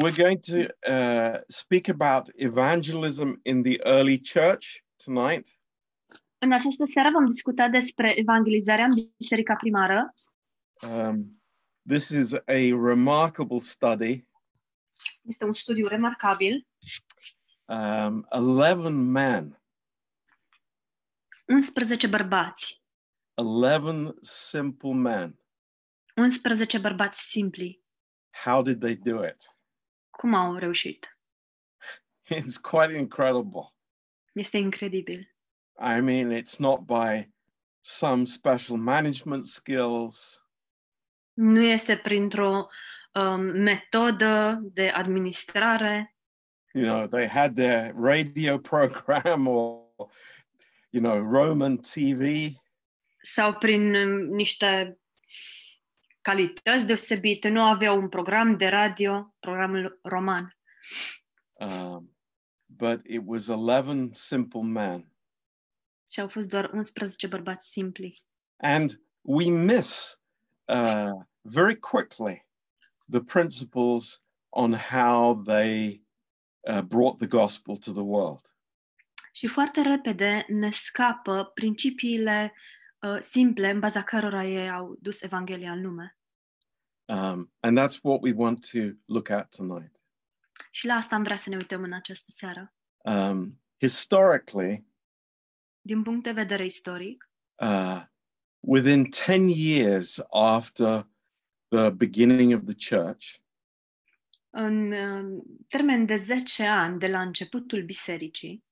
we're going to uh, speak about evangelism in the early church tonight. În această seară vom discuta despre evangelizarea în biserica primară. Um, this is a remarkable study. Este un studiu remarcabil. Um, 11 men, 11 bărbați, 11 simple men. 11 bărbați simpli. How did they do it? Cum au reușit? It's quite incredible. Este incredibil. I mean, it's not by some special management skills. Nu este printr-o um, metodă de administrare, You know, they had their radio program or, you know, Roman TV. sau prin um, niște calități deosebite. Nu aveau un program de radio, programul roman. Um, but it was 11 simple men. Și au fost doar 11 bărbați simpli. And we miss uh, very quickly the principles on how they uh, brought the gospel to the world. Și foarte repede ne scapă principiile uh, simple în baza cărora ei au dus Evanghelia în lume. Um, and that's what we want to look at tonight. Și la asta am vrea să ne uităm în această seară. Um, historically, Din punct de vedere istoric, uh, within 10 years after the beginning of the church, în uh, termen de 10 ani de la începutul bisericii,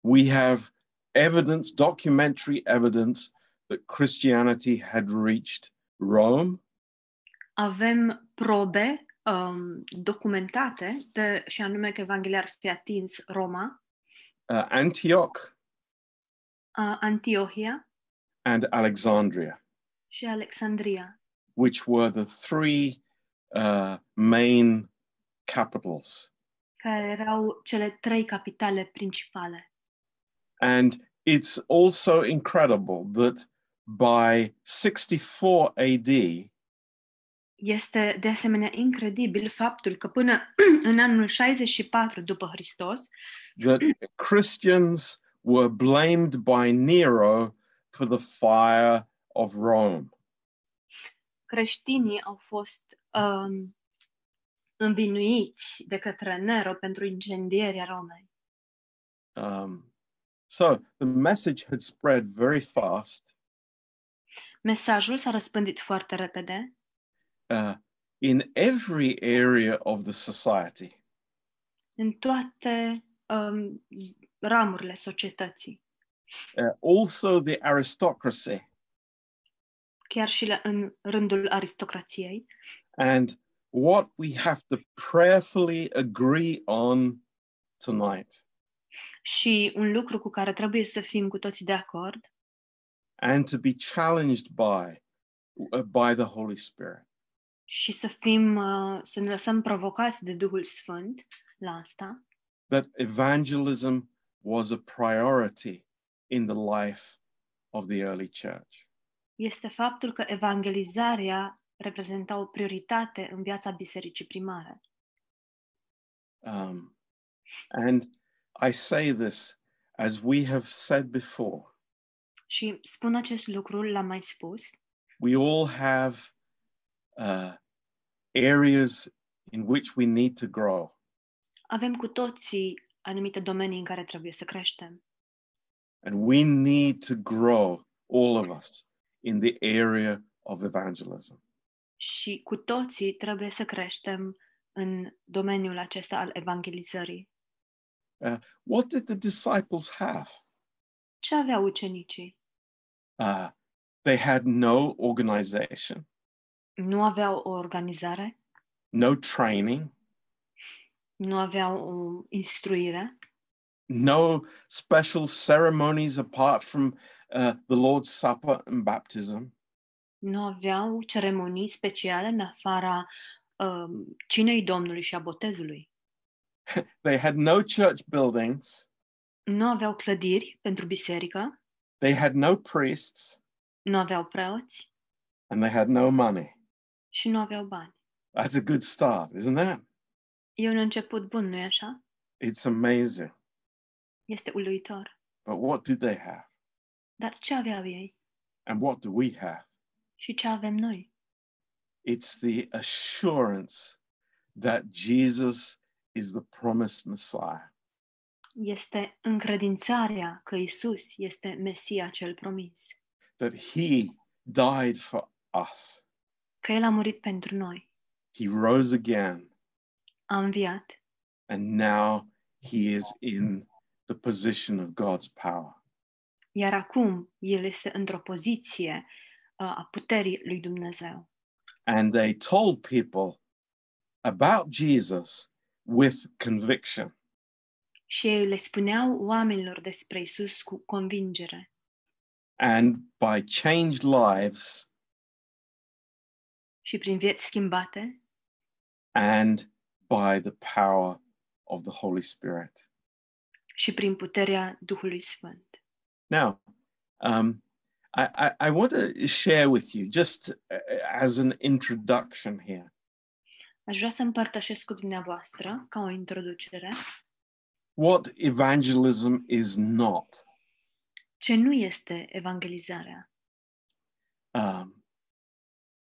we have evidence, documentary evidence, that Christianity had reached Rome, avem probe um, documentate, de, și anume că Evanghelia ar fi atins Roma, uh, Antioch, uh, Antiohia. And Alexandria, și Alexandria, which were the three uh, main capitals. care erau cele trei capitale principale. And it's also incredible that by 64 AD, Este de asemenea incredibil faptul că până în anul 64 după Hristos, that Christians were blamed by Nero for the fire of Rome. creștinii au fost um, învinuiți de către Nero pentru incendierea Romei. Um, so the message had spread very fast Mesajul s-a răspândit foarte repede uh, in every area of the society. în toate um, ramurile societății, Uh, also, the aristocracy chiar și la, în rândul aristocrației. and what we have to prayerfully agree on tonight Și un lucru cu care trebuie să fim cu toții de acord and to be challenged by uh, by the Holy Spirit și să fim, uh, să ne lăsăm provocați de Duhul Sfânt la asta, that evangelism was a priority in the life of the early church. este faptul că evangelizarea reprezenta o prioritate în viața bisericii primare. Um, and I say this as we have said before, Și spun acest lucru, l-am mai spus, we all have uh, areas in which we need to grow. avem cu toții anumite domenii în care trebuie să creștem. And we need to grow, all of us, in the area of evangelism. Și cu toții trebuie să creștem în domeniul acesta al evangelizării. Uh, what did the disciples have? Ce aveau ucenicii? Uh, they had no organization, Nu aveau o organizare, no training, nu aveau o instruire, no special ceremonies apart from uh, the Lord's Supper and baptism. nu aveau ceremonii speciale în afara um, cinei Domnului și a botezului. They had no church buildings. Nu aveau clădiri pentru biserică, They had no priests nu aveau preoți and they had no money. și nu aveau bani. That's a good start, isn't that? E un început bun, nu-i așa? It's amazing. Este uluitor. But what did they have? Dar ce aveau ei? And what do we have? Și ce avem noi? It's the assurance that Jesus is the promised Messiah. Este încredințarea că Isus este Mesia cel promis. that he died for us. Că El a murit pentru noi. He rose again, A înviat and now he is in the position of God's power. Iar acum el este într-o poziție uh, a puterii lui Dumnezeu. And they told people about Jesus with conviction. Și ei le spuneau oamenilor despre Isus cu convingere. And by changed lives Și prin vieți schimbate and by the power of the Holy Spirit. și prin puterea Duhului Sfânt. Now, um, I, I, I want to share with you, just uh, as an introduction here, Aș vrea să împărtășesc cu dumneavoastră, ca o introducere, what evangelism is not. ce nu este evangelizarea. um,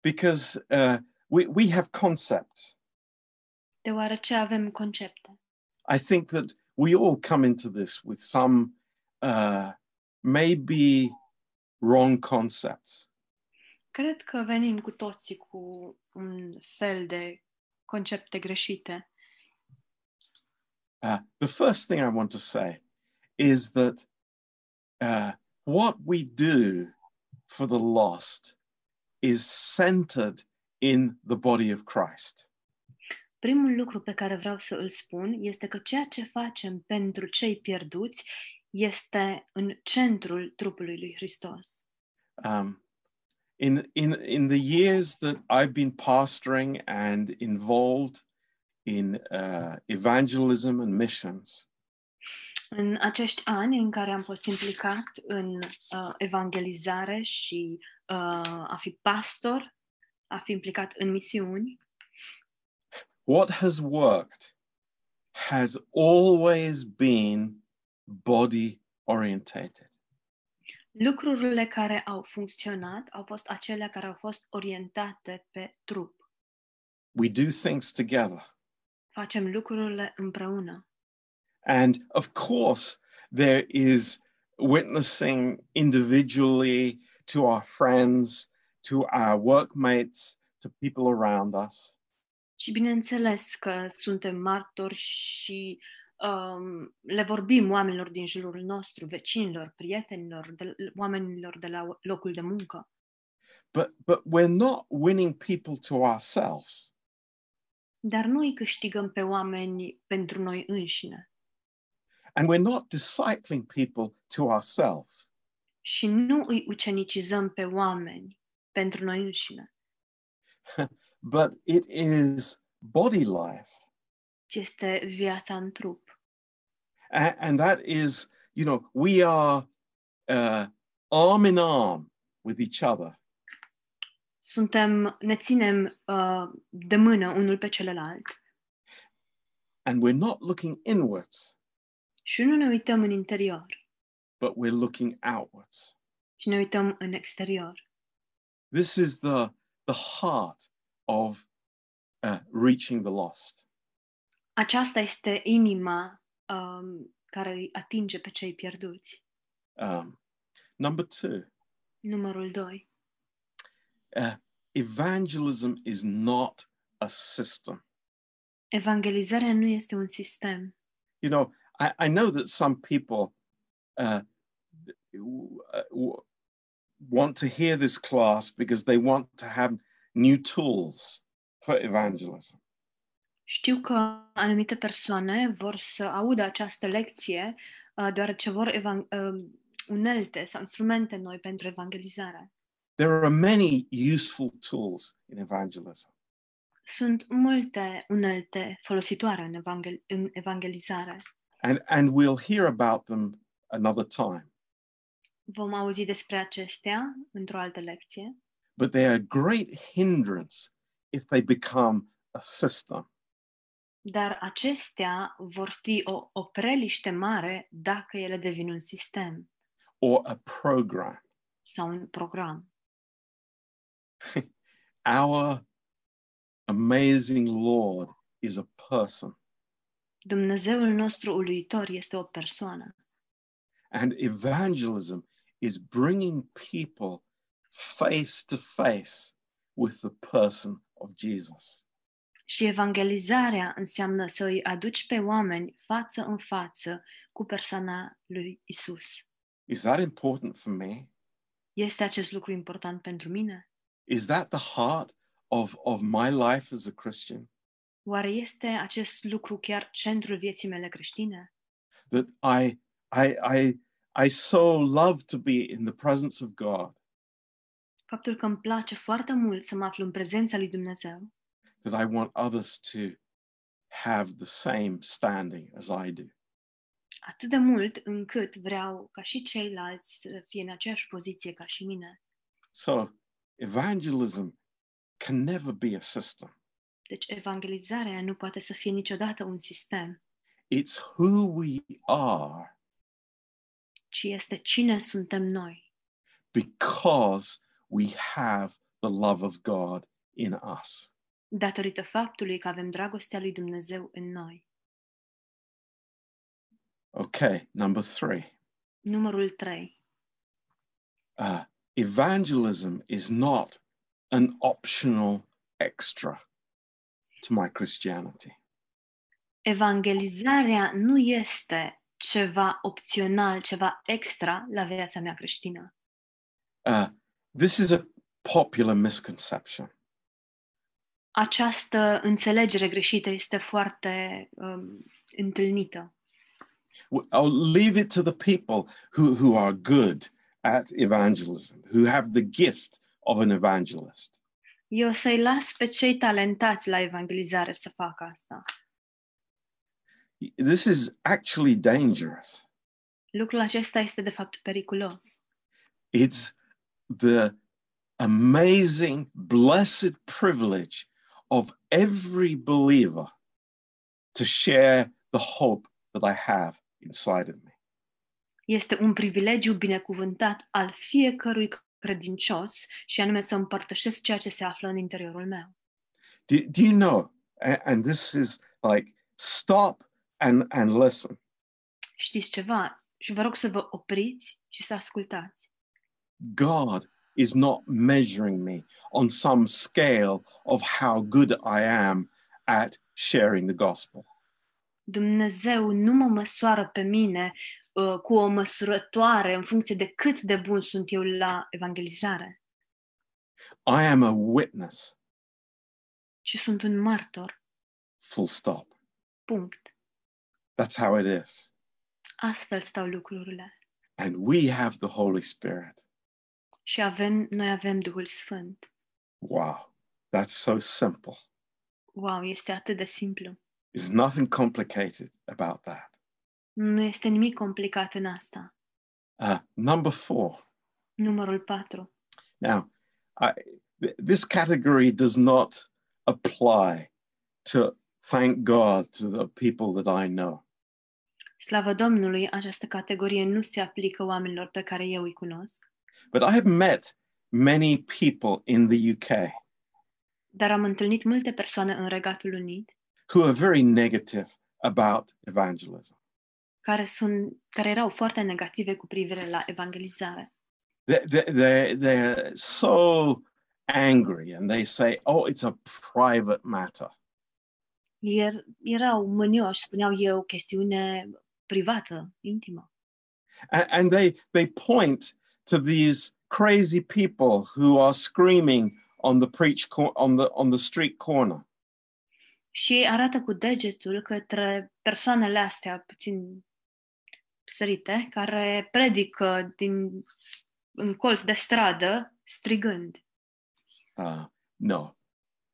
because uh, we, we have concepts. Deoarece avem concepte. I think that we all come into this with some uh, maybe wrong concepts. Cred că venim cu toții cu un fel de concepte greșite. Uh, the first thing I want to say is that uh, what we do for the lost is centered in the body of Christ. Primul lucru pe care vreau să îl spun este că ceea ce facem pentru cei pierduți este în centrul trupului lui Hristos. um, in in in the years that I've been pastoring and involved in uh, evangelism and missions, În acești ani în care am fost implicat în uh, evangelizare și uh, a fi pastor, a fi implicat în misiuni, what has worked has always been body orientated. lucrurile care au funcționat au fost acelea care au fost orientate pe trup. We do things together, Facem lucrurile împreună. and of course there is witnessing individually to our friends, to our workmates, to people around us. Și bineînțeles că suntem martori și um, le vorbim oamenilor din jurul nostru, vecinilor, prietenilor, de, oamenilor de la locul de muncă. but but we're not winning people to ourselves Dar nu îi câștigăm pe oameni pentru noi înșine. And we're not discipling people to ourselves. Și nu îi ucenicizăm pe oameni pentru noi înșine, but it is body life. Ci este viața în trup. A- and that is you know we are uh, arm in arm with each other Suntem, ne ținem uh, de mână unul pe celălalt and we're not looking inwards și nu ne uităm în interior, but we're looking outwards ci ne uităm în exterior. this is the the heart of uh, reaching the lost Aceasta este inima um, care îi atinge pe cei pierduți. um, number two Numărul 2. Uh, evangelism is not a system. Evangelizarea nu este un sistem. You know, I, I know that some people uh, uh, want to hear this class because they want to have new tools for evangelism. Știu că anumite persoane vor să audă această lecție uh, deoarece vor evan- uh, unelte sau instrumente noi pentru evangelizare. There are many useful tools in evangelism. Sunt multe unelte folositoare în, evangel- în evangelizare. And, and we'll hear about them another time. Vom auzi despre acestea într-o altă lecție, But they are a great hindrance if they become a system. Dar acestea vor fi o, o preliște mare dacă ele devin un sistem or a program. sau un program. Our amazing Lord is a person, Dumnezeul nostru uluitor este o persoană and evangelism is bringing people face to face with the person of Jesus. și evangelizarea înseamnă să îi aduci pe oameni față în față cu persoana lui Isus. Is that important for me? Este acest lucru important pentru mine? Is that the heart of, of my life as a Christian? Oare este acest lucru chiar centrul vieții mele creștine? That I, I, I, I so love to be in the presence of God Faptul că îmi place foarte mult să mă aflu în prezența lui Dumnezeu, that I want others to have the same standing as I do. atât de mult încât vreau ca și ceilalți să fie în aceeași poziție ca și mine. So, evangelism can never be a system. Deci evangelizarea nu poate să fie niciodată un sistem, It's who we are ci este cine suntem noi, because we have the love of God in us. datorită faptului că avem dragostea lui Dumnezeu în noi. Okay, number three. Numărul 3. Uh, evangelism is not an optional extra to my Christianity. Evangelizarea nu este ceva opțional, ceva extra la viața mea creștină. Uh, this is a popular misconception. Această înțelegere greșită este foarte um, întâlnită. I'll leave it to the people who, who are good at evangelism, who have the gift of an evangelist. Eu să-i las pe cei talentați la evangelizare să facă asta. This is actually dangerous. Lucrul acesta este de fapt periculos. It's the amazing, blessed privilege of every believer to share the hope that I have inside of me. Este un privilegiu binecuvântat al fiecărui credincios și anume să împărtășesc ceea ce se află în interiorul meu. Do, do you know? a- And this is like, stop and, and listen. Știți ceva? Și vă rog să vă opriți și să ascultați. God is not measuring me on some scale of how good I am at sharing the gospel. Dumnezeu nu mă măsoară pe mine uh, cu o măsurătoare în funcție de cât de bun sunt eu la evangelizare, I am a witness, ci sunt un martor. full stop. Punct. That's how it is. Astfel stau lucrurile. And we have the Holy Spirit. Și avem, noi avem Duhul Sfânt. Wow, that's so simple. Wow, este atât de simplu. There's nothing complicated about that. Nu este nimic complicat în asta. Uh, number four. Numărul 4. Now, I, th- this category does not apply to thank God to the people that I know. Slavă Domnului, această categorie nu se aplică oamenilor pe care eu îi cunosc, But I have met many people in the UK dar am întâlnit multe persoane în Regatul Unit who are very negative about evangelism. Care, sunt, care erau foarte negative cu privire la evangelizare. They, they, they, they're so angry and they say, oh, it's a private matter. Er, erau mânioși, spuneau eu, o chestiune privată, intimă. And, and they, they point to these crazy people who are screaming on the preach cor- on the on the street corner. Și ei arată cu degetul către persoanele astea puțin sărite, care predică din, în colț de stradă, strigând. Uh, no,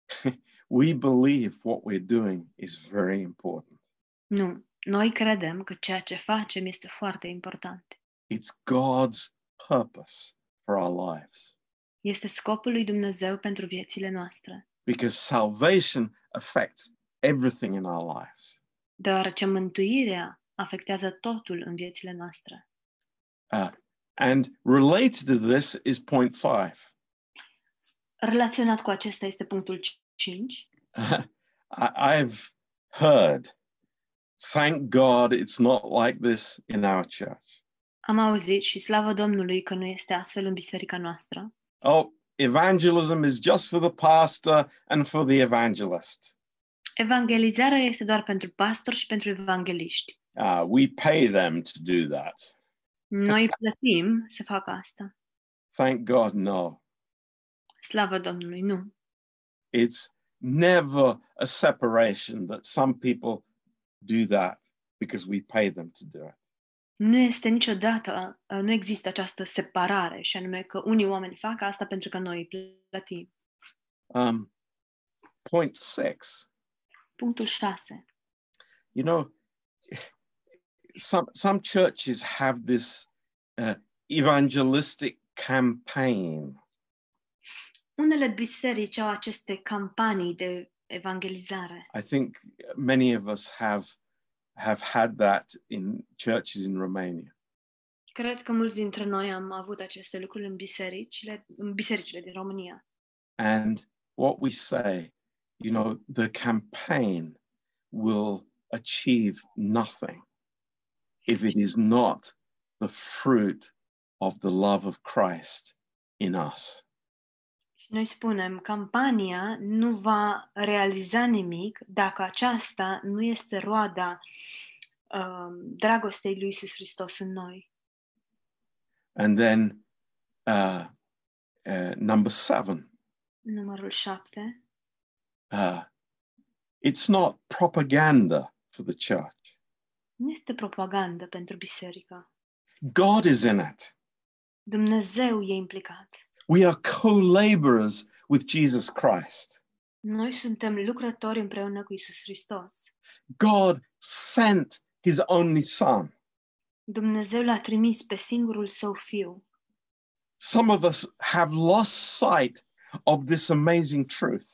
we believe what we're doing is very important. Nu, noi credem că ceea ce facem este foarte important. It's God's purpose for our lives Este scopul lui Dumnezeu pentru viețile noastre. because salvation affects everything in our lives. Deoarece mântuirea afectează totul în viețile noastre. Uh, and related to this is point five. Relaționat cu acesta este punctul 5. I, I've heard, thank God it's not like this in our church. Am auzit și slavă Domnului că nu este astfel în biserica noastră. Oh, evangelism is just for the pastor and for the evangelist. Evangelizarea este doar pentru pastori și pentru evangeliști. Uh, we pay them to do that. Noi plătim să facă asta. Thank God, no. Slavă Domnului, nu. It's never a separation that some people do that because we pay them to do it. Nu este niciodată, uh, nu există această separare și anume că unii oameni fac asta pentru că noi plătim. Um, point six. Punctul 6. You know, some some churches have this uh, evangelistic campaign. Unele biserici au aceste campanii de evangelizare. I think many of us have have had that in churches in Romania. Cred că mulți dintre noi am avut aceste lucruri în bisericile, în bisericile din România. And what we say, you know, the campaign will achieve nothing if it is not the fruit of the love of Christ in us. Și noi spunem, campania nu va realiza nimic dacă aceasta nu este roada um, dragostei lui Isus Hristos în noi. And then uh, uh, number seven, Numărul 7. uh, it's not propaganda for the church. Nu este propagandă pentru biserică. God is in it. Dumnezeu e implicat. We are co-laborers with Jesus Christ. Noi suntem lucrători împreună cu Isus Hristos. God sent his only son. Dumnezeu l-a trimis pe singurul său fiu. Some of us have lost sight of this amazing truth.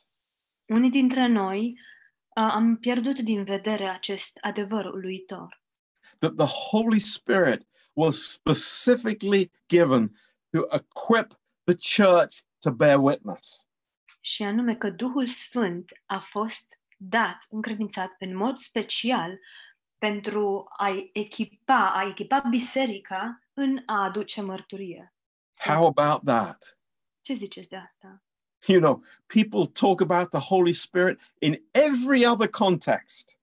Unii dintre noi uh, am pierdut din vedere acest adevăr uluitor. that the Holy Spirit was specifically given to equip the church to bear witness. Și anume că Duhul Sfânt a fost dat, încredințat în mod special pentru a echipa, a echipa biserica în a aduce mărturie. How about that? Ce ziceți de asta? You know, people talk about the Holy Spirit in every other context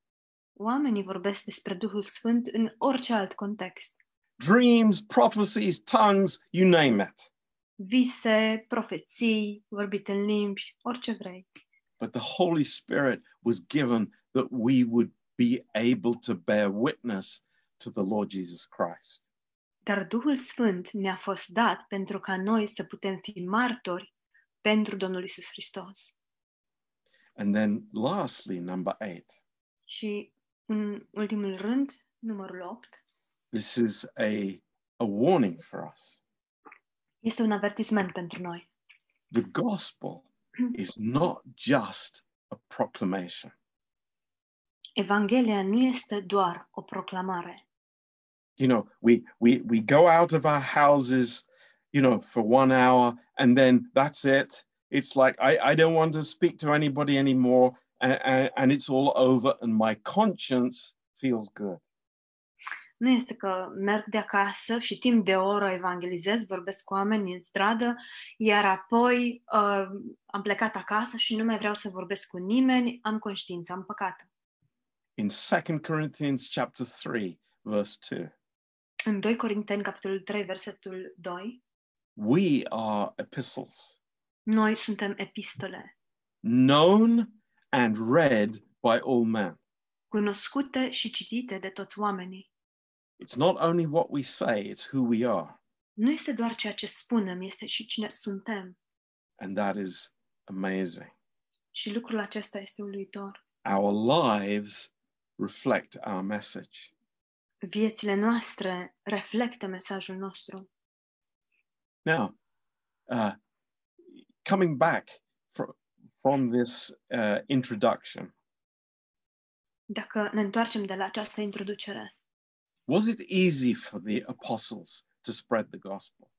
Oamenii vorbesc despre Duhul Sfânt în orice alt context. dreams, prophecies, tongues, you name it. Vise, profeții, vorbit în limbi, orice vrei. But the Holy Spirit was given that we would be able to bear witness to the Lord Jesus Christ. Dar Duhul Sfânt ne-a fost dat pentru ca noi să putem fi martori pentru Domnul Isus Hristos. And then, lastly, number eight. Și în ultimul rând, numărul 8, This is a, a warning for us. este un avertisment pentru noi. The gospel is not just a proclamation. Evanghelia nu este doar o proclamare. You know, we, we, we go out of our houses, you know, for one hour and then that's it. It's like, I, I don't want to speak to anybody anymore. And, and, and it's all over and my conscience feels good. Nu este că merg de acasă și timp de o oră evangelizez, vorbesc cu oameni în stradă, iar apoi uh, am plecat acasă și nu mai vreau să vorbesc cu nimeni, am conștiința împăcată. In 2 Corinthians chapter 3, verse 2, În 2 Corinteni, capitolul 3, versetul 2, we are epistles, noi suntem epistole, known and read by all men. cunoscute și citite de toți oamenii. It's not only what we say, it's who we are. Nu este doar ceea ce spunem, este și cine suntem. And that is amazing. Și lucrul acesta este uluitor. Our lives reflect our message. Viețile noastre reflectă mesajul nostru. Now, uh, coming back fr- from this uh, introduction, Dacă ne întoarcem de la această introducere, Was it easy for the apostles to spread the gospel?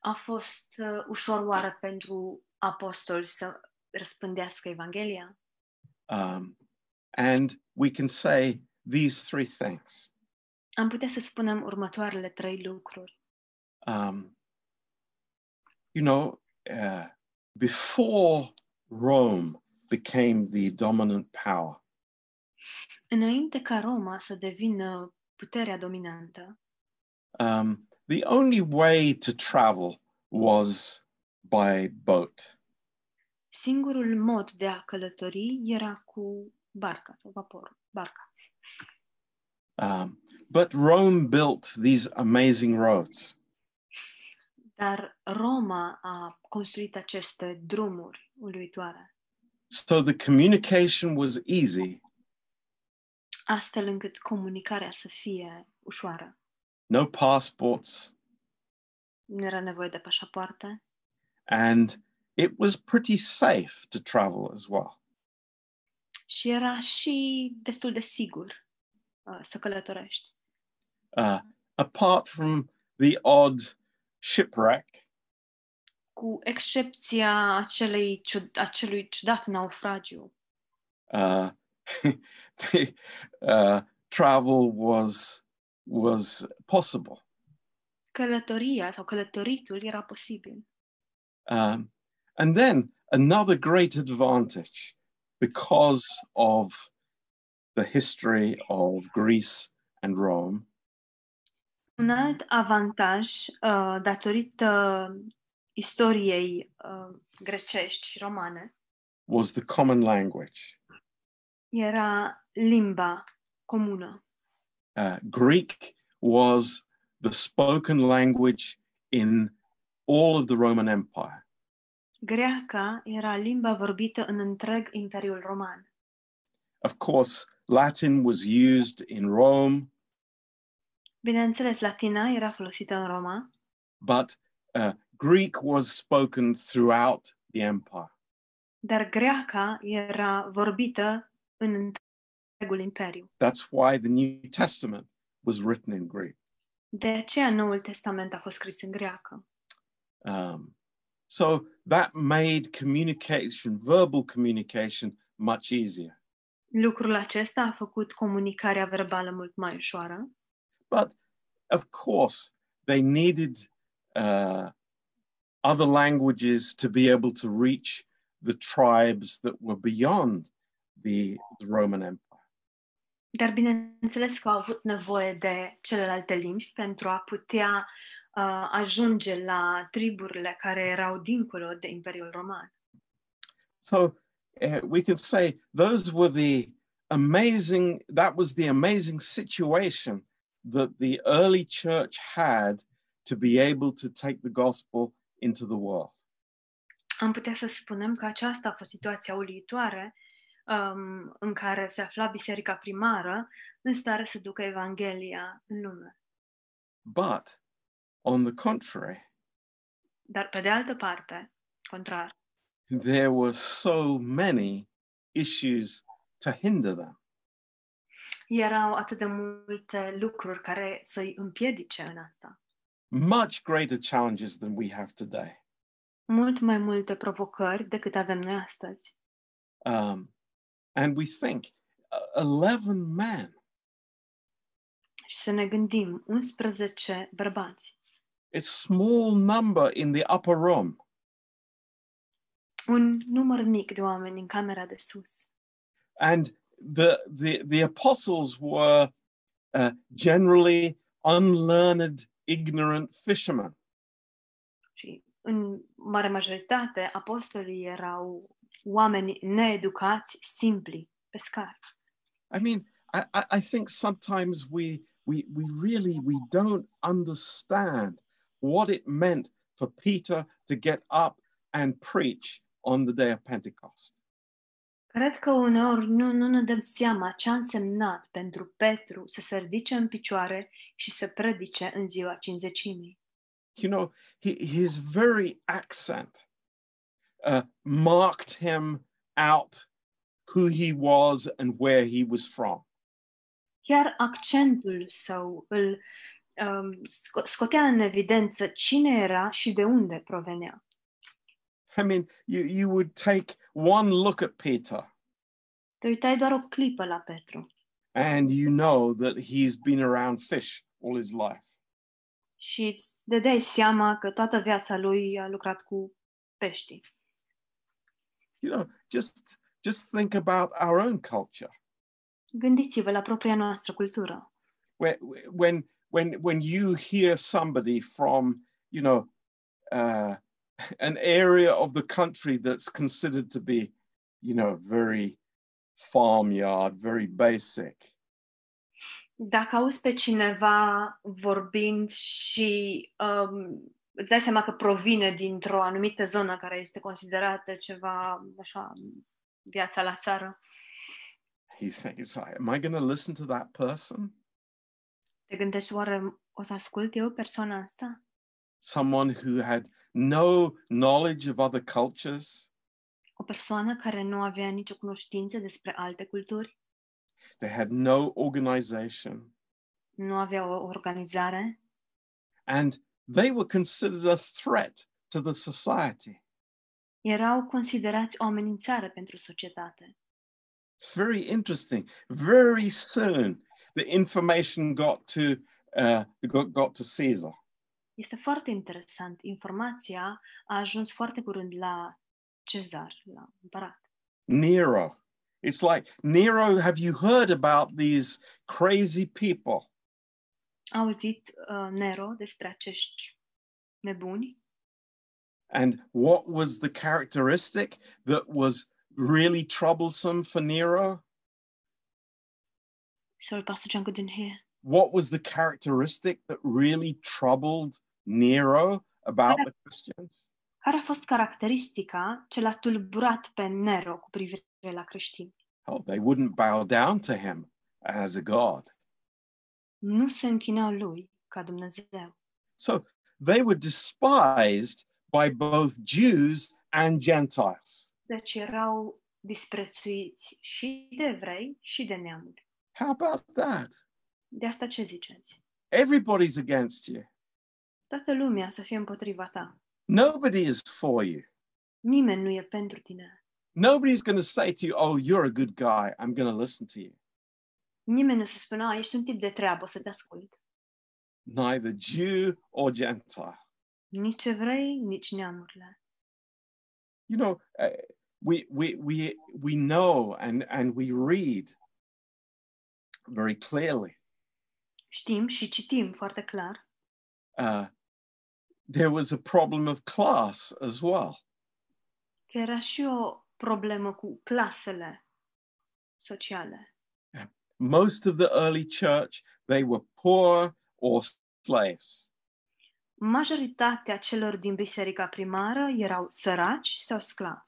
a fost uh, ușor oară pentru apostoli să răspândească Evanghelia? Um, and we can say these three things. Am putea să spunem următoarele trei lucruri. Um, you know, uh, before Rome became the dominant power, Înainte ca Roma să devină puterea dominantă, um, the only way to travel was by boat. singurul mod de a călători era cu barca sau vapor, barca. Um, but Rome built these amazing roads. Dar Roma a construit aceste drumuri uluitoare, So the communication was easy, astfel încât comunicarea să fie ușoară. no passports, Nu era nevoie de pașapoarte and it was pretty safe to travel as well. și era și destul de sigur uh, să călătorești. Uh, apart from the odd shipwreck, Cu excepția acelei, acelui ciudat naufragiu, uh, the, uh, travel was was possible. călătoria sau călătoritul era posibil. Um, and then another great advantage because of the history of Greece and Rome Un alt avantaj, uh, datorită istoriei uh, grecești și romane, was the common language. era limba comună. Uh, Greek was the spoken language in all of the Roman Empire. Greaca era limba vorbită în întreg Imperiul Roman. Of course, Latin was used in Rome, Bineînțeles, latina era folosită în Roma, but uh, Greek was spoken throughout the empire. dar greaca era vorbită în întregul imperiu. That's why the New Testament was written in Greek. De aceea Noul Testament a fost scris în greacă. Um, so that made communication, verbal communication, much easier. Lucrul acesta a făcut comunicarea verbală mult mai ușoară, But of course, they needed uh, other languages to be able to reach the tribes that were beyond the, the Roman Empire. dar bineînțeles că au avut nevoie de celelalte limbi pentru a putea uh, ajunge la triburile care erau dincolo de Imperiul Roman. So uh, we can say those were the amazing, that was the amazing situation that the early church had to be able to take the gospel into the world. Am putea să spunem că aceasta a fost situația uluitoare um, în care se afla biserica primară în stare să ducă Evanghelia în lume. But on the contrary, Dar pe de altă parte, contrar, there were so many issues to hinder them. Erau atât de multe lucruri care să-i împiedice în asta. Much greater challenges than we have today. Mult mai multe provocări decât avem noi astăzi. Um, and we think uh, 11 men, Și să ne gândim, 11 bărbați, it's small number in the upper room. un număr mic de oameni în camera de sus. And the, the, the apostles were uh, generally unlearned, ignorant fishermen. Și în mare majoritate, apostolii erau oameni needucați, simpli, pescari. I mean, I, I- I think sometimes we, we, we really, we don't understand what it meant for Peter to get up and preach on the day of Pentecost. Cred că uneori nu, nu ne dăm seama ce a însemnat pentru Petru să se ridice în picioare și să predice în ziua cinzecimii. You know, he, his very accent uh, marked him out who he was and where he was from. Chiar accentul său îl um, sco- scotea în evidență cine era și de unde provenea. I mean, you, you would take one look at Peter Te uitai doar o clipă la Petru and you know that he's been around fish all his life. și îți dădeai seama că toată viața lui a lucrat cu pești. You know, just just think about our own culture. Gândiți-vă la propria noastră cultură. Where, when when when you hear somebody from, you know, uh, an area of the country that's considered to be, you know, very farmyard, very basic, Dacă auzi pe cineva vorbind și um, îți dai seama că provine dintr-o anumită zonă care este considerată ceva, așa, viața la țară, he thinks, "Am I going to listen to that person? te gândești oare o să ascult eu persoana asta? Someone who had no knowledge of other cultures, O persoană care nu avea nicio cunoștință despre alte culturi, they had no organization, nu avea o organizare and they were considered a threat to the society." erau considerați o amenințare pentru societate. It's very interesting. Very soon, the information got to uh, got, got to Caesar, Este foarte interesant. Informația a ajuns foarte curând la cezar, la împărat. Nero. It's like Nero. Have you heard about these crazy people? Auzit uh, Nero despre acești nebuni And what was the characteristic that was really troublesome for Nero? Sorry, Pastor John couldn't hear. What was the characteristic that really troubled Nero about the Christians? Care a fost caracteristica ce l-a tulburat pe Nero cu privire la creștini? Oh, they wouldn't bow down to him as a god. Nu se închinau lui ca Dumnezeu. So they were despised by both Jews and Gentiles. Deci erau disprețuiți și de evrei și de neamuri. How about that? De asta ce ziceți? Everybody's against you. Toată lumea să fie împotriva ta. Nobody is for you. Nimeni nu e pentru tine. Nobody's going to say to you, Oh, you're a good guy. I'm going to listen to you. Nimeni nu se spune, "A, ești un tip de treabă, o să te ascult. Neither Jew or Gentile. Nici evrei, nici neamurile. You know, uh, we, we, we, we know and, and we read very clearly. Știm și citim foarte clar Uh, there was a problem of class as well. că era și o problemă cu clasele sociale. most of the early church they were poor or slaves Majoritatea celor din biserica primară erau săraci sau sclavi.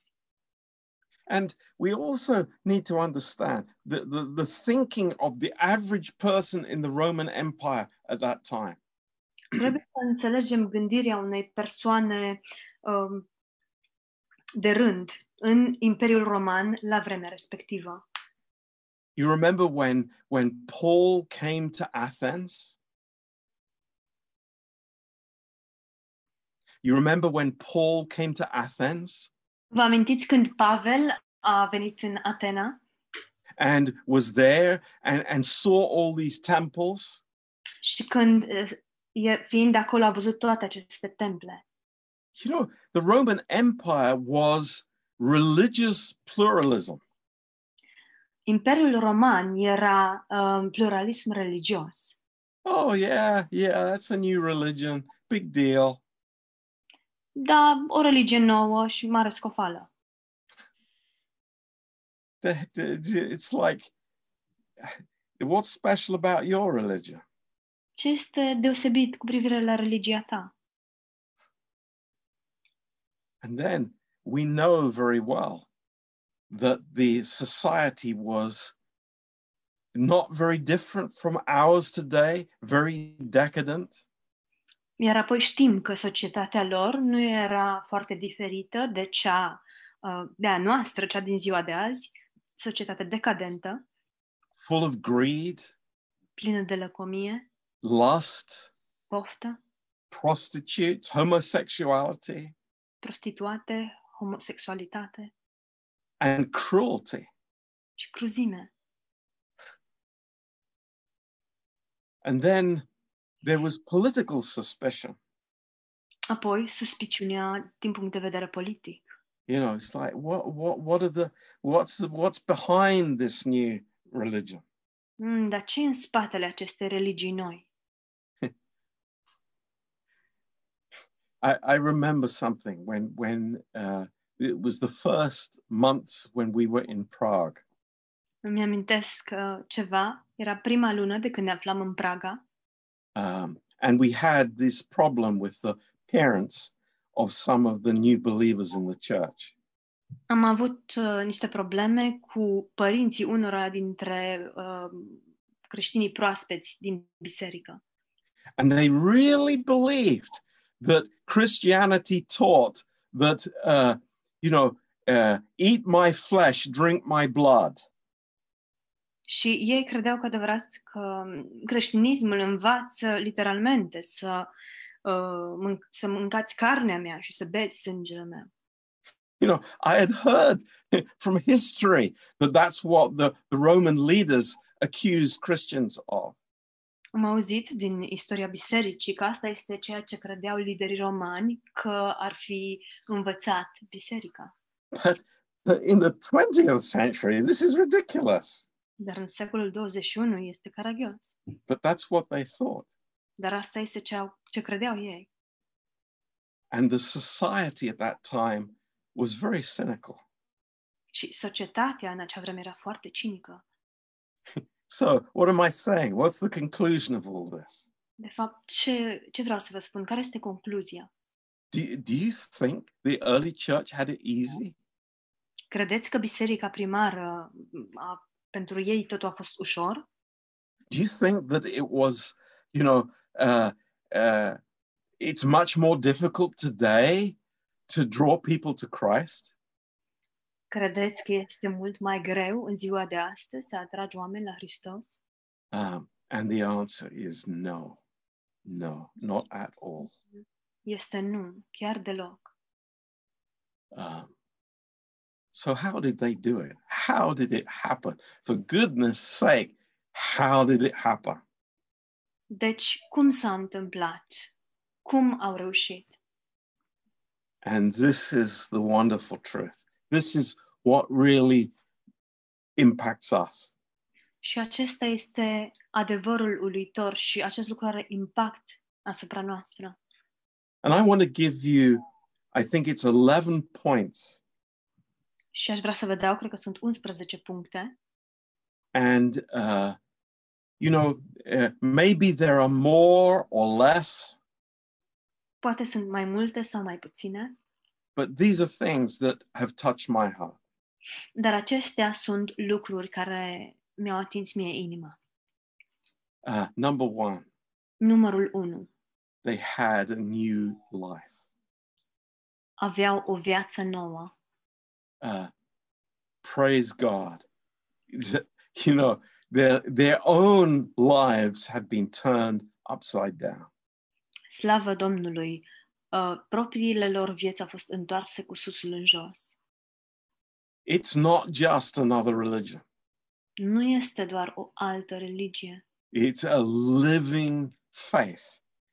and we also need to understand the, the, the thinking of the average person in the roman empire at that time Trebuie să înțelegem gândirea unei persoane um, de rând în Imperiul Roman la vremea respectivă. you remember when when paul came to athens? You remember when paul came to athens? Vă amintiți când Pavel a venit în Atena? And was there and, and saw all these temples? Și când, uh, e- fiind acolo, a văzut toate aceste temple. you know the roman empire was religious pluralism Imperiul Roman era um, pluralism religios. Oh yeah, yeah, that's a new religion. Big deal. Da, o religie nouă și mare scofală. It's like, what's special about your religion? Ce este deosebit cu privire la religia ta? And then we know very well that the society was not very different from ours today, very decadent. Iar apoi știm că societatea lor nu era foarte diferită de cea uh, de a noastră, cea din ziua de azi, societate decadentă, full of greed, plină de lăcomie, lust, poftă, prostitutes, homosexuality, prostituate, homosexualitate and cruelty. și cruzime. And then there was political suspicion. Apoi, suspiciunea din punct de vedere politic. You know, it's like what what what are the what's the, what's behind this new religion? Mm, dar ce e în spatele acestei religii noi? I, I remember something when when uh, it was the first months when we were in Prague. Îmi amintesc uh, ceva, era prima lună de când ne aflam în Praga Um, and we had this problem with the parents of some of the new believers in the church. Am avut uh, niște probleme cu părinții unora dintre uh, creștinii proaspeți din biserică. And they really believed that Christianity taught that, uh, you know, uh, eat my flesh, drink my blood. Și ei credeau cu adevărat că creștinismul învață literalmente să, uh, mânc- să mâncați carnea mea și să beți sângele meu. You know, I had heard from history that that's what the, the Roman leaders accused Christians of. Am auzit din istoria bisericii că asta este ceea ce credeau liderii romani că ar fi învățat biserica. But, but in the 20th century, this is ridiculous. Dar în secolul 21 este caragios. But that's what they thought. Dar asta este ce, au, ce credeau ei. And the society at that time was very cynical. Și societatea în acea vreme era foarte cinică. So, what am I saying? What's the conclusion of all this? De fapt, ce, ce vreau să vă spun? Care este concluzia? Do you, do you think the early church had it easy? Credeți că biserica primară, a, pentru ei totul a fost ușor? Do you think that it was, you know, uh, uh, it's much more difficult today to draw people to Christ? Credeți că este mult mai greu în ziua de astăzi să atragi oameni la Hristos? Um, and the answer is no, no, not at all. Este nu, chiar deloc. Um, so, how did they do it? How did it happen? For goodness sake, how did it happen? Deci, cum s-a întâmplat? Cum au reușit? And this is the wonderful truth. This is what really impacts us. Și acesta este adevărul uluitor și acest lucru are impact asupra noastră. And I want to give you, I think it's 11 points. Și aș vrea să vă dau, cred că sunt 11 puncte. And, uh, you know, uh, maybe there are more or less, Poate sunt mai multe sau mai puține, but these are things that have touched my heart. dar acestea sunt lucruri care mi-au atins mie inima. Uh, number one, Numărul 1. they had a new life. Aveau o viață nouă. Uh, praise God. You know, their, their own lives had been turned upside down. Slavă Domnului! Uh, propriile lor vieți au fost întoarse cu susul în jos. It's not just another religion, Nu este doar o altă religie, it's a living faith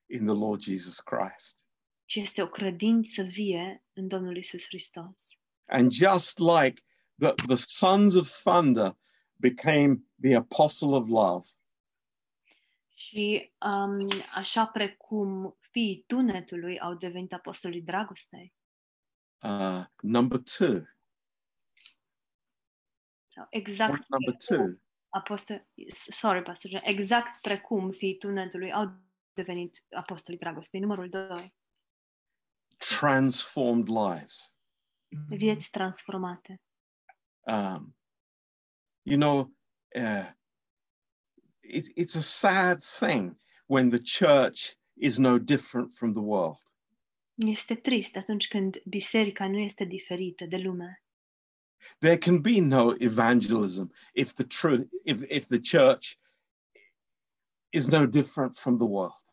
in the Lord Jesus Christ. ci este o credință vie în Domnul Isus Hristos. And just like the, the sons of thunder became the apostle of love, Și um, așa precum fiii tunetului au devenit apostolii dragostei, uh, number two, sau exact point number two, apostol, sorry, Pastor John, exact precum fiii tunetului au devenit apostolii dragostei. Numărul 2. transformed lives. Vieți transformate. Um, you know, uh, it, it's a sad thing when the church is no different from the world. Este trist atunci când biserica nu este diferită de lume. There can be no evangelism if the truth, if, if the church is no different from the world.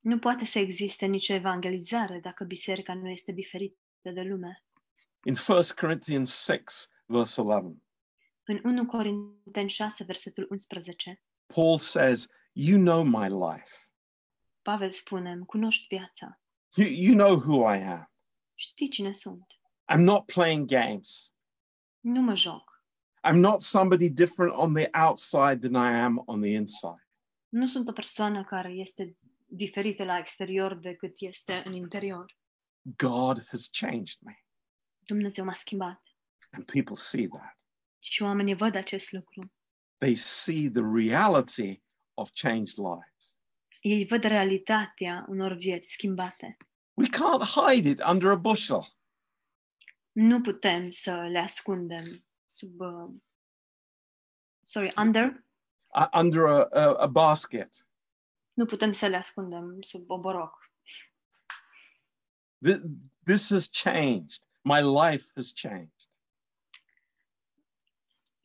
Nu poate să existe nicio evangelizare dacă biserica nu este diferită de lume. In 1 Corinthians 6, verse 11, În 1 Corinteni 6, versetul 11, Paul says, You know my life. Pavel spune, "Îmi cunoști viața, You, you know who I am. știi cine sunt, I'm not playing games. nu mă joc, I'm not somebody different on the outside than I am on the inside. nu sunt o persoană care este diferită la exterior decât este în interior. God has changed me. Dumnezeu m-a schimbat And people see that. și oamenii văd acest lucru. They see the reality of changed lives. Ei văd realitatea unor vieți schimbate. We can't hide it under a bushel. Nu putem să le ascundem sub... Uh, sorry, under? uh, under a, a, a basket. Nu putem să le ascundem sub oboroc. Th- This has changed. My life has changed.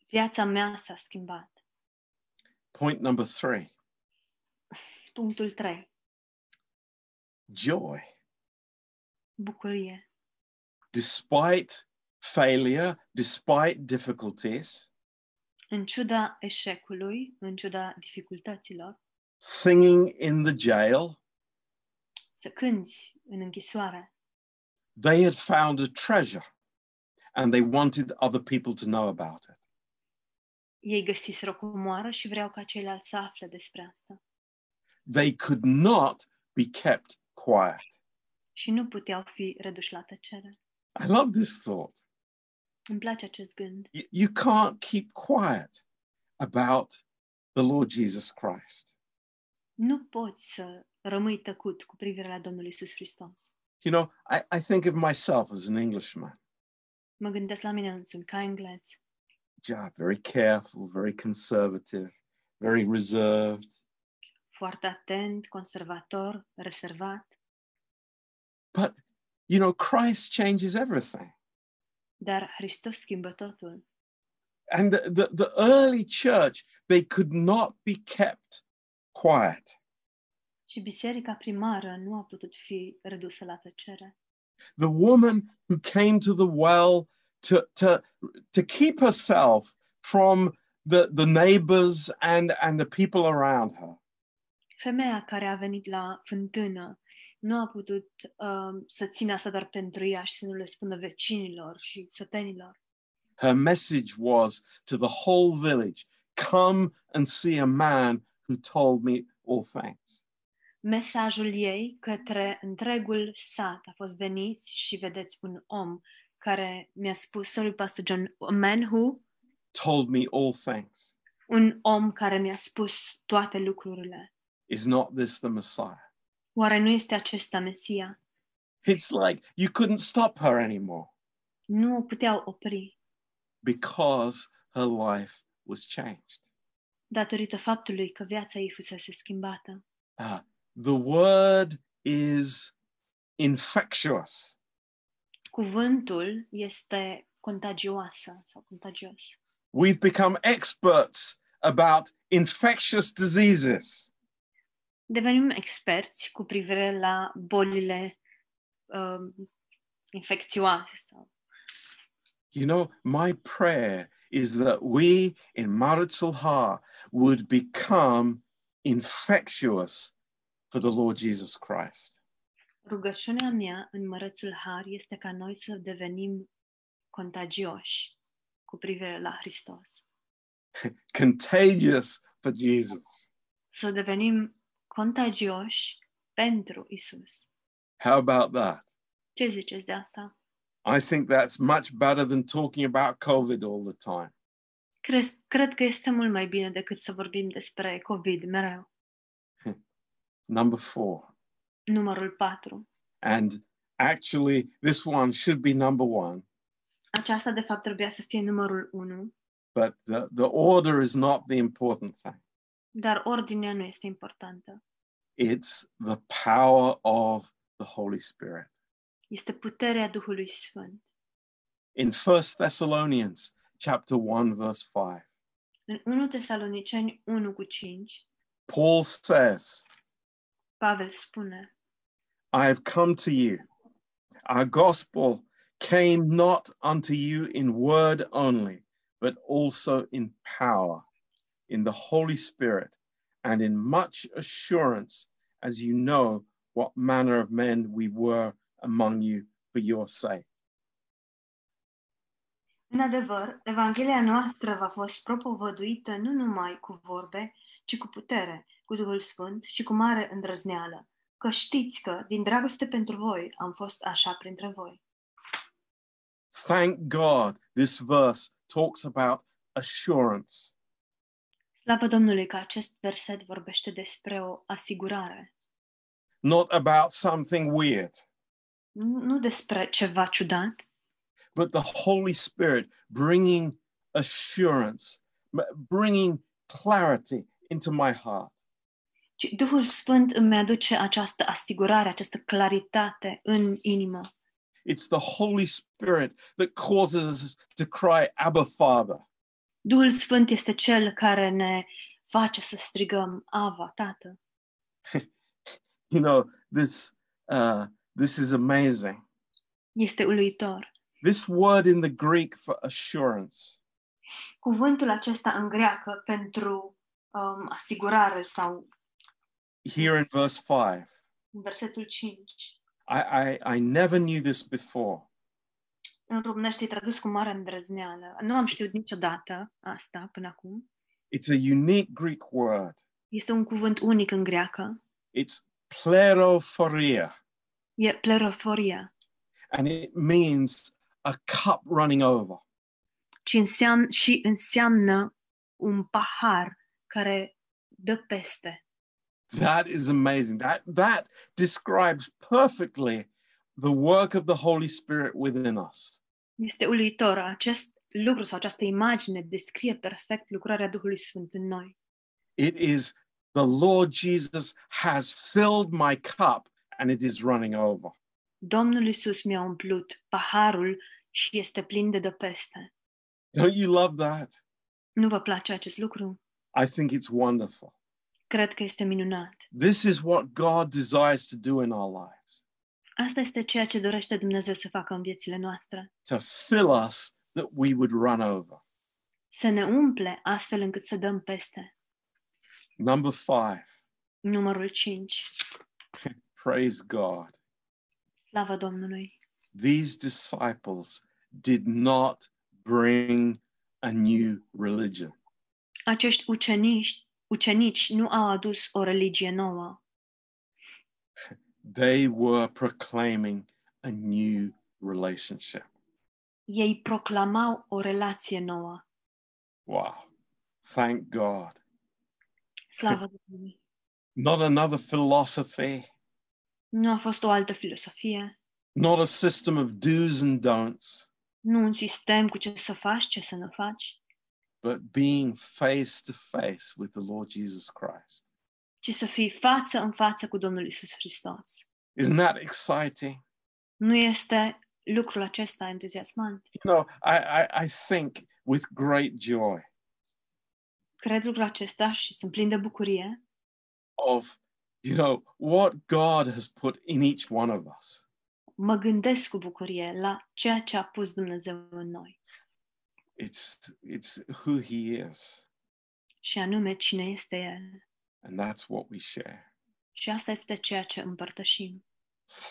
Viața mea s-a schimbat. Point number three Punctul 3. joy. Bucurie. Despite failure, despite difficulties, În ciuda eșecului, în ciuda dificultăților, singing in the jail, să cânți în închisoare. they had found a treasure and they wanted other people to know about it. Ei găsiseră o comoară și vreau ca ceilalți să afle despre asta. They could not be kept quiet. Și nu puteau fi reduși la tăcere. I love this thought. Îmi place acest gând. You, you can't keep quiet about the Lord Jesus Christ. Nu poți să rămâi tăcut cu privire la Domnul Isus Hristos. You know, I, I think of myself as an Englishman. Mă gândesc la mine însumi ca englez. Yeah, very careful, very conservative, very reserved. Foarte atent, conservator, reservat. But, you know, Christ changes everything. Dar Hristos schimbă totul. And the, the, the early church, they could not be kept quiet. Și biserica primară nu a putut fi redusă la tăcere. The woman who came to the well to, to, to keep herself from the, the neighbors and, and the people around her. Femeia care a venit la fântână nu a putut um, să țină asta doar pentru ea și să nu le spună vecinilor și sătenilor. Her message was to the whole village come and see a man who told me all things. Mesajul ei către întregul sat a fost veniți și vedeți un om care mi-a spus, sorry, Pastor John, a man who, Told me all things. un om care mi-a spus toate lucrurile. Is not this the Messiah? Oare nu este acesta Mesia? It's like you couldn't stop her anymore Nu o puteau opri because her life was changed. datorită faptului că viața ei fusese schimbată. Uh, the word is infectious. Cuvântul este contagioasă sau contagios. We've become experts about infectious diseases. Devenim experți cu privire la bolile um, infecțioase sau You know, my prayer is that we in Mărețul Har would become infectious for the Lord Jesus Christ. Rugăciunea mea în Mărețul Har este ca noi să devenim contagioși cu privire la Hristos. contagious for Jesus. Să devenim contagioși pentru Isus. How about that? Ce ziceți de asta? I think that's much better than talking about COVID all the time. Cred, cred că este mult mai bine decât să vorbim despre COVID mereu. Number four. Numărul 4. And actually, this one should be number one, Aceasta, de fapt, trebuia să fie numărul 1, but the, the order is not the important thing. Dar ordinea nu este importantă. It's the power of the Holy Spirit. Este puterea Duhului Sfânt. In 1 Thessalonians chapter 1 verse 5, În 1 Tesaloniceni 1 cu 5, Paul says, Pavel spune, I have come to you. Our gospel came not unto you in word only, but also in power, in the Holy Spirit, and in much assurance, as you know what manner of men we were among you for your sake. În adevăr, Evanghelia noastră v-a fost propovăduită nu numai cu vorbe, ci cu putere, cu Duhul Sfânt și cu mare îndrăzneală, că știți că, din dragoste pentru voi, am fost așa printre voi. Thank God this verse talks about assurance. Slavă Domnului că acest verset vorbește despre o asigurare, not about something weird, nu nu despre ceva ciudat, but the Holy Spirit bringing assurance, m- bringing clarity into my heart. ci Duhul Sfânt îmi aduce această asigurare, această claritate în inimă. It's the Holy Spirit that causes us to cry, Abba, Father. Duhul Sfânt este cel care ne face să strigăm Ava, Tată. You know, this, uh, this is amazing. Este uluitor. This word in the Greek for assurance Cuvântul acesta în greacă pentru um, asigurare sau here in verse 5, în versetul 5, I, I, I never knew this before. În românește e tradus cu mare îndrăzneală. Nu am știut niciodată asta până acum. It's a unique Greek word. Este un cuvânt unic în greacă. It's plerophoria. E pleroforia, and it means a cup running over. ci înseamnă, și înseamnă un pahar care dă peste. That is amazing. That that describes perfectly the work of the Holy Spirit within us. Este uluitor. Acest lucru sau această imagine descrie perfect lucrarea Duhului Sfânt în noi. It is the Lord Jesus has filled my cup and it is running over. Domnul Isus mi-a umplut paharul și este plin de dă peste. Don't you love that? Nu vă place acest lucru? I think it's wonderful. Cred că este minunat. This is what God desires to do in our lives. Asta este ceea ce dorește Dumnezeu să facă în viețile noastre. To fill us that we would run over. Să ne umple astfel încât să dăm peste. Number 5. Numărul 5. Praise God. Slavă Domnului! these disciples did not bring a new religion. Acești ucenici, ucenici nu au adus o religie nouă. They were proclaiming a new relationship. Ei proclamau o relație nouă. Wow. Thank God. Slavă Domnului! Not another philosophy, Nu a fost o altă filosofie, not a system of do's and don'ts, nu un sistem cu ce să faci, ce să nu faci, but being face to face with the Lord Jesus Christ. Ci să fii față în față cu Domnul Isus Hristos. Isn't that exciting? Nu este lucrul acesta entuziasmant? You know, I, I, I think with great joy Cred lucrul acesta și sunt plin de bucurie of, you know, what God has put in each one of us. mă gândesc cu bucurie la ceea ce a pus Dumnezeu în noi It's it's who He is, și anume cine este El. And that's what we share. Și asta este ceea ce împărtășim.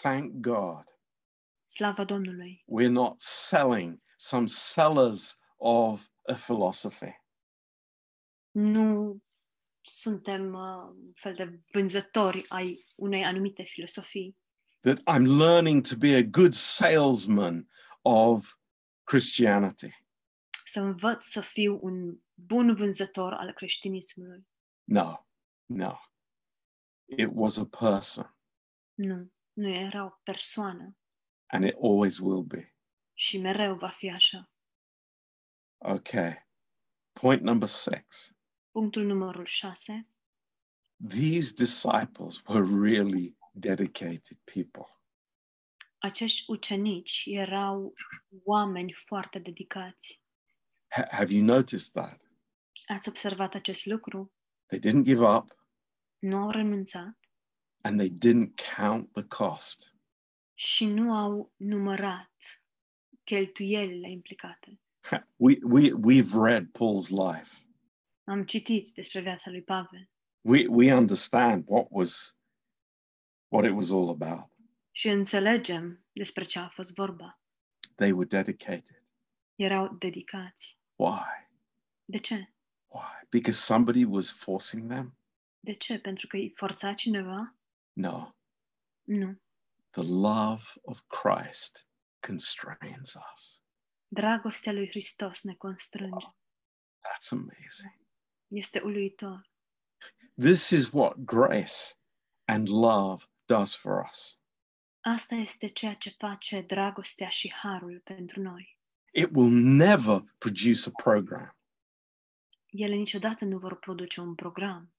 Thank God, Slavă Domnului! we're not selling some sellers of a philosophy. Nu suntem uh, un fel de vânzători ai unei anumite filosofii, That I'm learning to be a good salesman of Christianity. să învăț să fiu un bun vânzător al creștinismului. No, no. It was a person, Nu, nu era o persoană and it always will be. și mereu va fi așa. Okay. Point number six. Punctul numărul 6. These disciples were really dedicated people. acești ucenici erau oameni foarte dedicați. Ha- have you noticed that? Ați observat acest lucru? They didn't give up Nu au renunțat and they didn't count the cost. și nu au numărat cheltuielile implicate. We, we, we've read Paul's life. Am citit despre viața lui Pavel We, we understand what was what it was all about. și înțelegem despre ce a fost vorba. They were dedicated. Erau dedicați. Why? De ce? Why? Because somebody was forcing them? De ce? Pentru că îi forța cineva? No. Nu. The love of Christ constrains us. Dragostea lui Hristos ne constrânge. Oh, that's amazing. Este uluitor. This is what grace and love does for us. Asta este ceea ce face dragostea și harul pentru noi. It will never produce a program. Ele niciodată nu vor produce un program,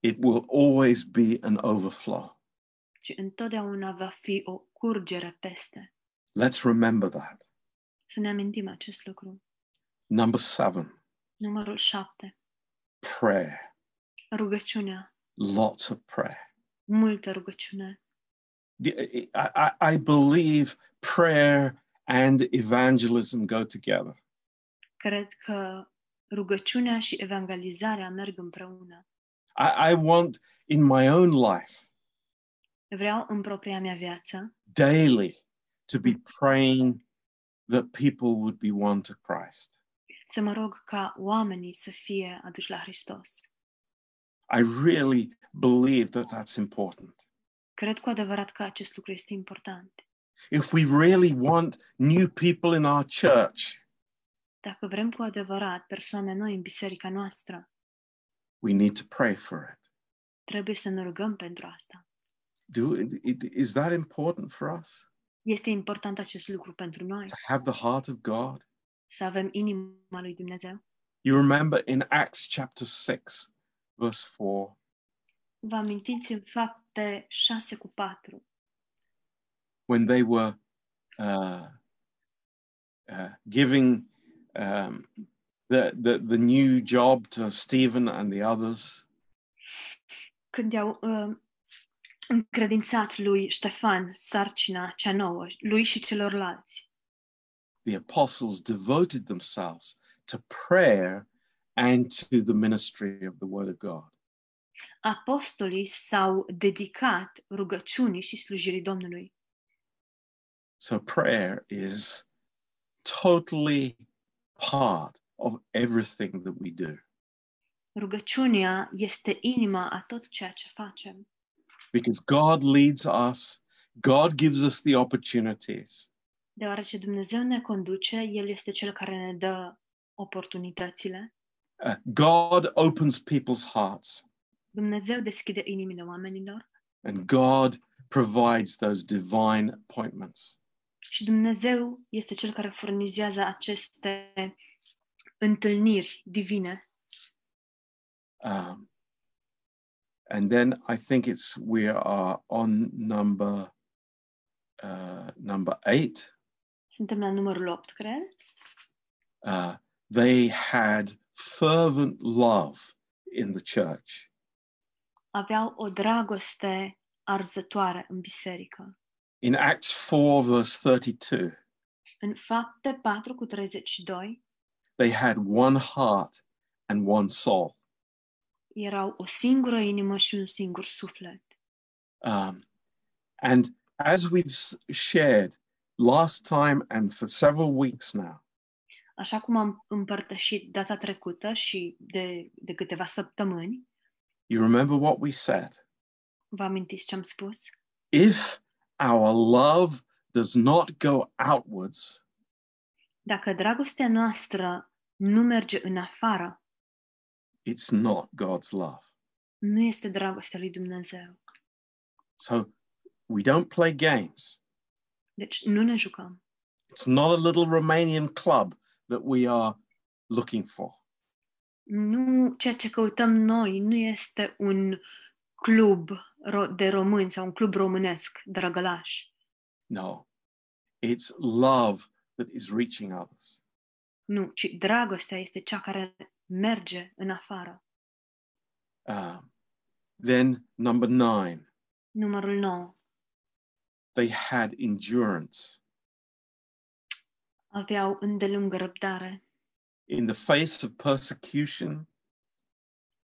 It will always be an overflow. ci întotdeauna va fi o curgere peste. Let's remember that. Să ne amintim acest lucru. Number seven, Numărul șapte. prayer. Rugăciunea. Lots of prayer. Multă rugăciune. The- I, I, I believe prayer and evangelism go together. Cred că rugăciunea și evangelizarea merg împreună. I, I want in my own life Vreau în propria mea viață daily to be praying that people would be won to Christ. să mă rog ca oamenii să fie aduși la Hristos. I really believe that that's important. Cred cu adevărat că acest lucru este important. If we really want new people in our church, Dacă vrem cu adevărat persoane noi în biserica noastră, we need to pray for it. trebuie să ne rugăm pentru asta. Do it, is that important for us Este important acest lucru pentru noi, to have the heart of God? să avem inima lui Dumnezeu. You remember in Acts chapter 6, verse 4, Vă amintiți în fapte 6 cu 4, when they were uh, uh, giving um, the, the, the new job to Stephen and the others, când i-au uh, încredințat lui Ștefan sarcina cea nouă, lui și celorlalți. the apostles devoted themselves to prayer and to the ministry of the Word of God. Apostolii s-au dedicat rugăciunii și slujirii Domnului. So prayer is totally part of everything that we do Rugăciunea este inima a tot ceea ce facem. because God leads us, God gives us the opportunities. Deoarece Dumnezeu ne conduce, El este Cel care ne dă oportunitățile. Uh, God opens people's hearts Dumnezeu deschide inimile oamenilor and God provides those divine appointments. Și Dumnezeu este Cel care furnizează aceste întâlniri divine. Um, and then I think it's we are on number uh, number eight. Suntem la numărul 8, cred. Uh, they had fervent love in the church. Aveau o dragoste arzătoare în biserică. In Acts 4, verse 32, În fapte 4 cu 32 they had one heart and one soul. erau o singură inimă și un singur suflet. Um, and as we've s- shared last time and for several weeks now, Așa cum am împărtășit data trecută și de, de câteva săptămâni, you remember what we said? vă amintiți ce am spus? If our love does not go outwards, Dacă dragostea noastră nu merge în afară, it's not God's love. nu este dragostea lui Dumnezeu. So we don't play games. Deci nu ne jucăm. It's not a little Romanian club that we are looking for. Nu, ceea ce căutăm noi nu este un club ro- de români sau un club românesc, drăgălaș. No, it's love that is reaching others. Nu, ci dragostea este cea care merge în afară. Um, then, number nine, Numărul 9. they had endurance. Aveau îndelungă răbdare. In the face of persecution,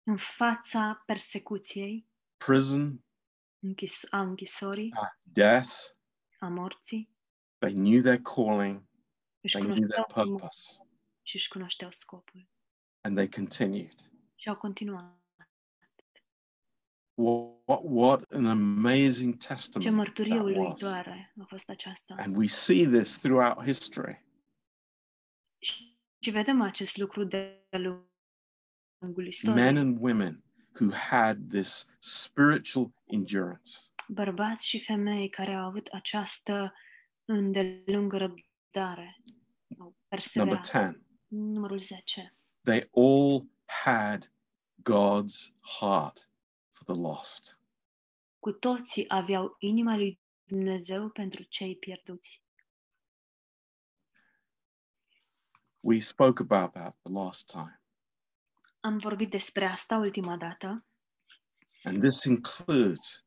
În fața persecuției, prison, închis, a închisorii, uh, death, a morții, they knew their calling, își they knew their cunoșteau chemarea purpose, și își cunoșteau scopul. and they continued. Și au continuat. What, what an amazing Ce testament mărturie that was. uluitoare a fost aceasta. And we see this throughout history. Și, și vedem acest lucru de-a lungul Men istoriei. and women who had this spiritual endurance. Bărbați și femei care au avut această îndelungă răbdare. Number 10, Numărul 10. they all had God's heart for the lost. Cu toții aveau inima lui Dumnezeu pentru cei pierduți. We spoke about that the last time. Am vorbit despre asta ultima dată And this includes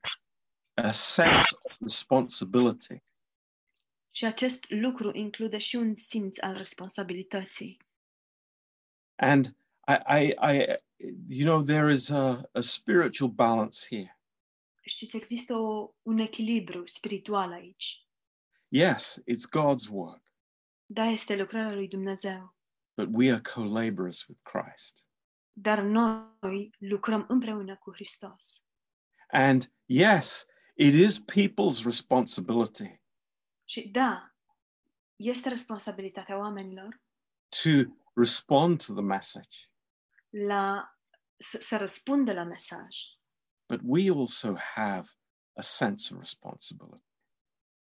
a sense of responsibility. și acest lucru include și un simț al responsabilității. And I, I, I you know, there is a, a spiritual balance here. Știți, există o, un echilibru spiritual aici. Yes, it's God's work, Da, este lucrarea lui Dumnezeu, but we are co laborers with Christ. Dar noi lucrăm împreună cu Hristos. And yes, it is people's responsibility Și da, este responsabilitatea oamenilor to respond to the message, la, să, să răspundă la mesaj, but we also have a sense of responsibility.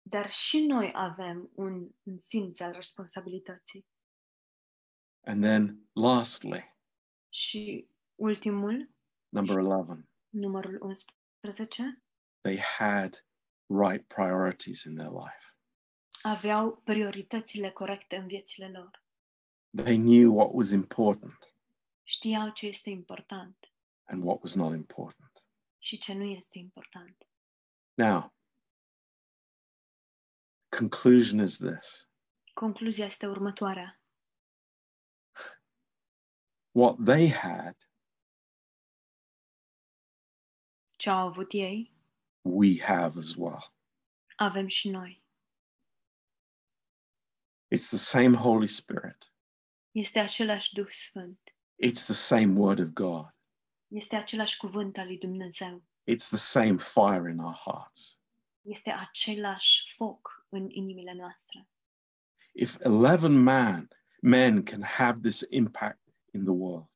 dar și noi avem un, un simț al responsabilității. And then, lastly, Și ultimul, number 11, numărul 11, they had right priorities in their life. aveau prioritățile corecte în viețile lor. They knew what was important Știau ce este important and what was not important. și ce nu este important. Now, conclusion is this Concluzia este următoarea. What they had, Ce au avut ei, we have as well. avem și noi. It's the same Holy Spirit, Este același Duh Sfânt. it's the same Word of God, Este același cuvânt al lui Dumnezeu. it's the same fire in our hearts. Este același foc în inimile noastre. If 11 man, men can have this impact in the world,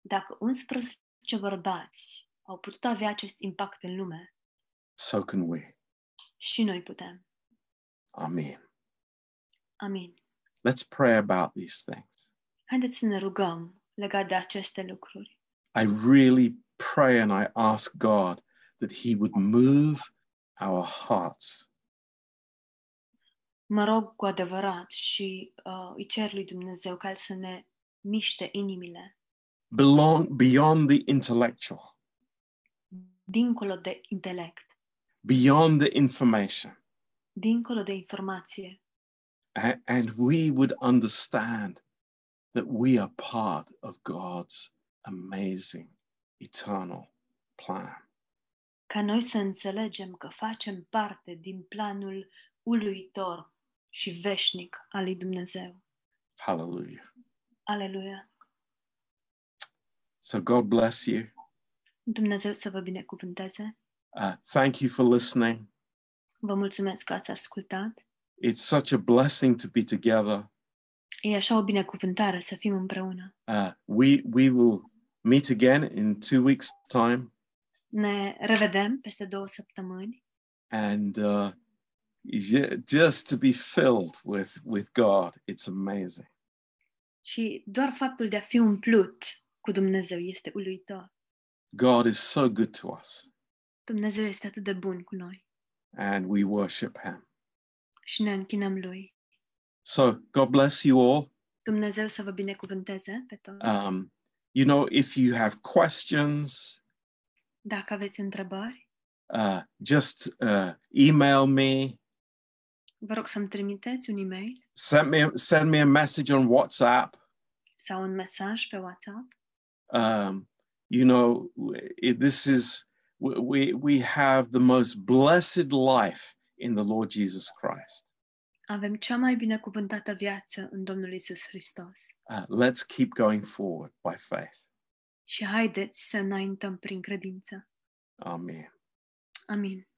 Dacă 11 bărbați au putut avea acest impact în lume, so can we. și noi putem. Amen. Amin. Let's pray about these things. Haideți să ne rugăm legat de aceste lucruri. I really pray and I ask God that He would move our hearts Mă rog cu adevărat și uh, îi cer lui Dumnezeu ca El să ne miște inimile belong beyond the intellectual, dincolo de intelect, beyond the information, dincolo de informație a- and we would understand that we are part of God's amazing eternal plan. ca noi să înțelegem că facem parte din planul uluitor și veșnic al lui Dumnezeu. Hallelujah. Aleluia! So God bless you. Dumnezeu să vă binecuvânteze. Uh, thank you for listening. Vă mulțumesc că ați ascultat. It's such a blessing to be together. E așa o binecuvântare să fim împreună. Uh, we we will meet again in two weeks' time, Ne revedem peste două săptămâni and uh, just to be filled with with God, it's amazing. Și doar faptul de a fi umplut cu Dumnezeu este uluitor. God is so good to us, Dumnezeu este atât de bun cu noi and we worship Him. și ne închinăm lui. So God bless you all. Dumnezeu să vă binecuvânteze pe toți. Um, you know, if you have questions, Dacă aveți întrebări, uh, just uh, email me, vă rog să-mi trimiteți un e-mail send me send me a message on WhatsApp. sau un mesaj pe WhatsApp. Um, you know, w- this is we- we we have the most blessed life in the Lord Jesus Christ. Avem cea mai binecuvântată viață în Domnul Isus Hristos. Uh, let's keep going forward by faith. Și haideți să înaintăm prin credință. Amen. Amin.